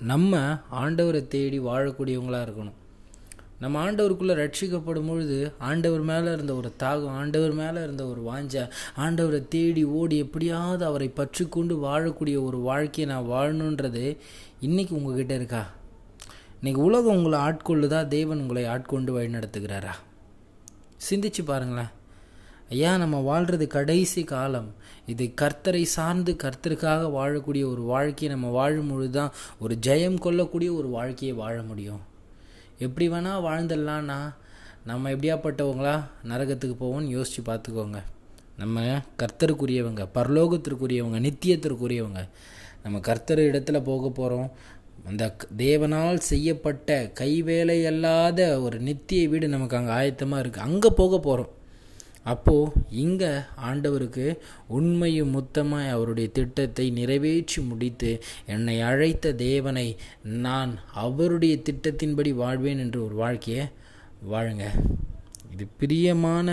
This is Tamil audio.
நம்ம ஆண்டவரை தேடி வாழக்கூடியவங்களாக இருக்கணும். நம்ம ஆண்டவருக்குள்ளே ரட்சிக்கப்படும் பொழுது ஆண்டவர் மேலே இருந்த ஒரு தாகம் ஆண்டவர் மேலே இருந்த ஒரு வாஞ்ச ஆண்டவரை தேடி ஓடி எப்படியாவது அவரை பற்றி கொண்டு வாழக்கூடிய ஒரு வாழ்க்கையை நான் வாழணுன்றது இன்றைக்கி உங்ககிட்ட இருக்கா? இன்றைக்கி உலகம் உங்களை ஆட்கொள்ளுதா? தேவன் உங்களை ஆட்கொண்டு வழி நடத்துகிறாரா சிந்திச்சு பாருங்களேன். ஐயா நம்ம வாழ்கிறது கடைசி காலம். இது கர்த்தரை சார்ந்து கர்த்தருக்காக வாழக்கூடிய ஒரு வாழ்க்கையை நம்ம வாழும் பொழுது தான் ஒரு ஜெயம் கொள்ளக்கூடிய ஒரு வாழ்க்கையை வாழ முடியும். எப்படி வேணால் வாழ்ந்துடலான்னா நம்ம எப்படியாப்பட்டவங்களா? நரகத்துக்கு போவோம்னு யோசித்து பார்த்துக்கோங்க. நம்ம கர்த்தருக்குரியவங்க பரலோகத்திற்குரியவங்க நித்தியத்திற்குரியவங்க. நம்ம கர்த்தர் இடத்துல போக போகிறோம் அந்த தேவனால் செய்யப்பட்ட கைவேலை அல்லாத ஒரு நித்திய வீடு நமக்கு அங்கே ஆயத்தமாக இருக்குது அங்கே போக போகிறோம் அப்போது இங்கே ஆண்டவருக்கு உண்மையும் முத்தமாய் அவருடைய திட்டத்தை நிறைவேற்றி முடித்து என்னை அழைத்த தேவனை நான் அவருடைய திட்டத்தின்படி வாழ்வேன் என்று ஒரு வாழ்க்கையை வாழுங்க. இது பிரியமான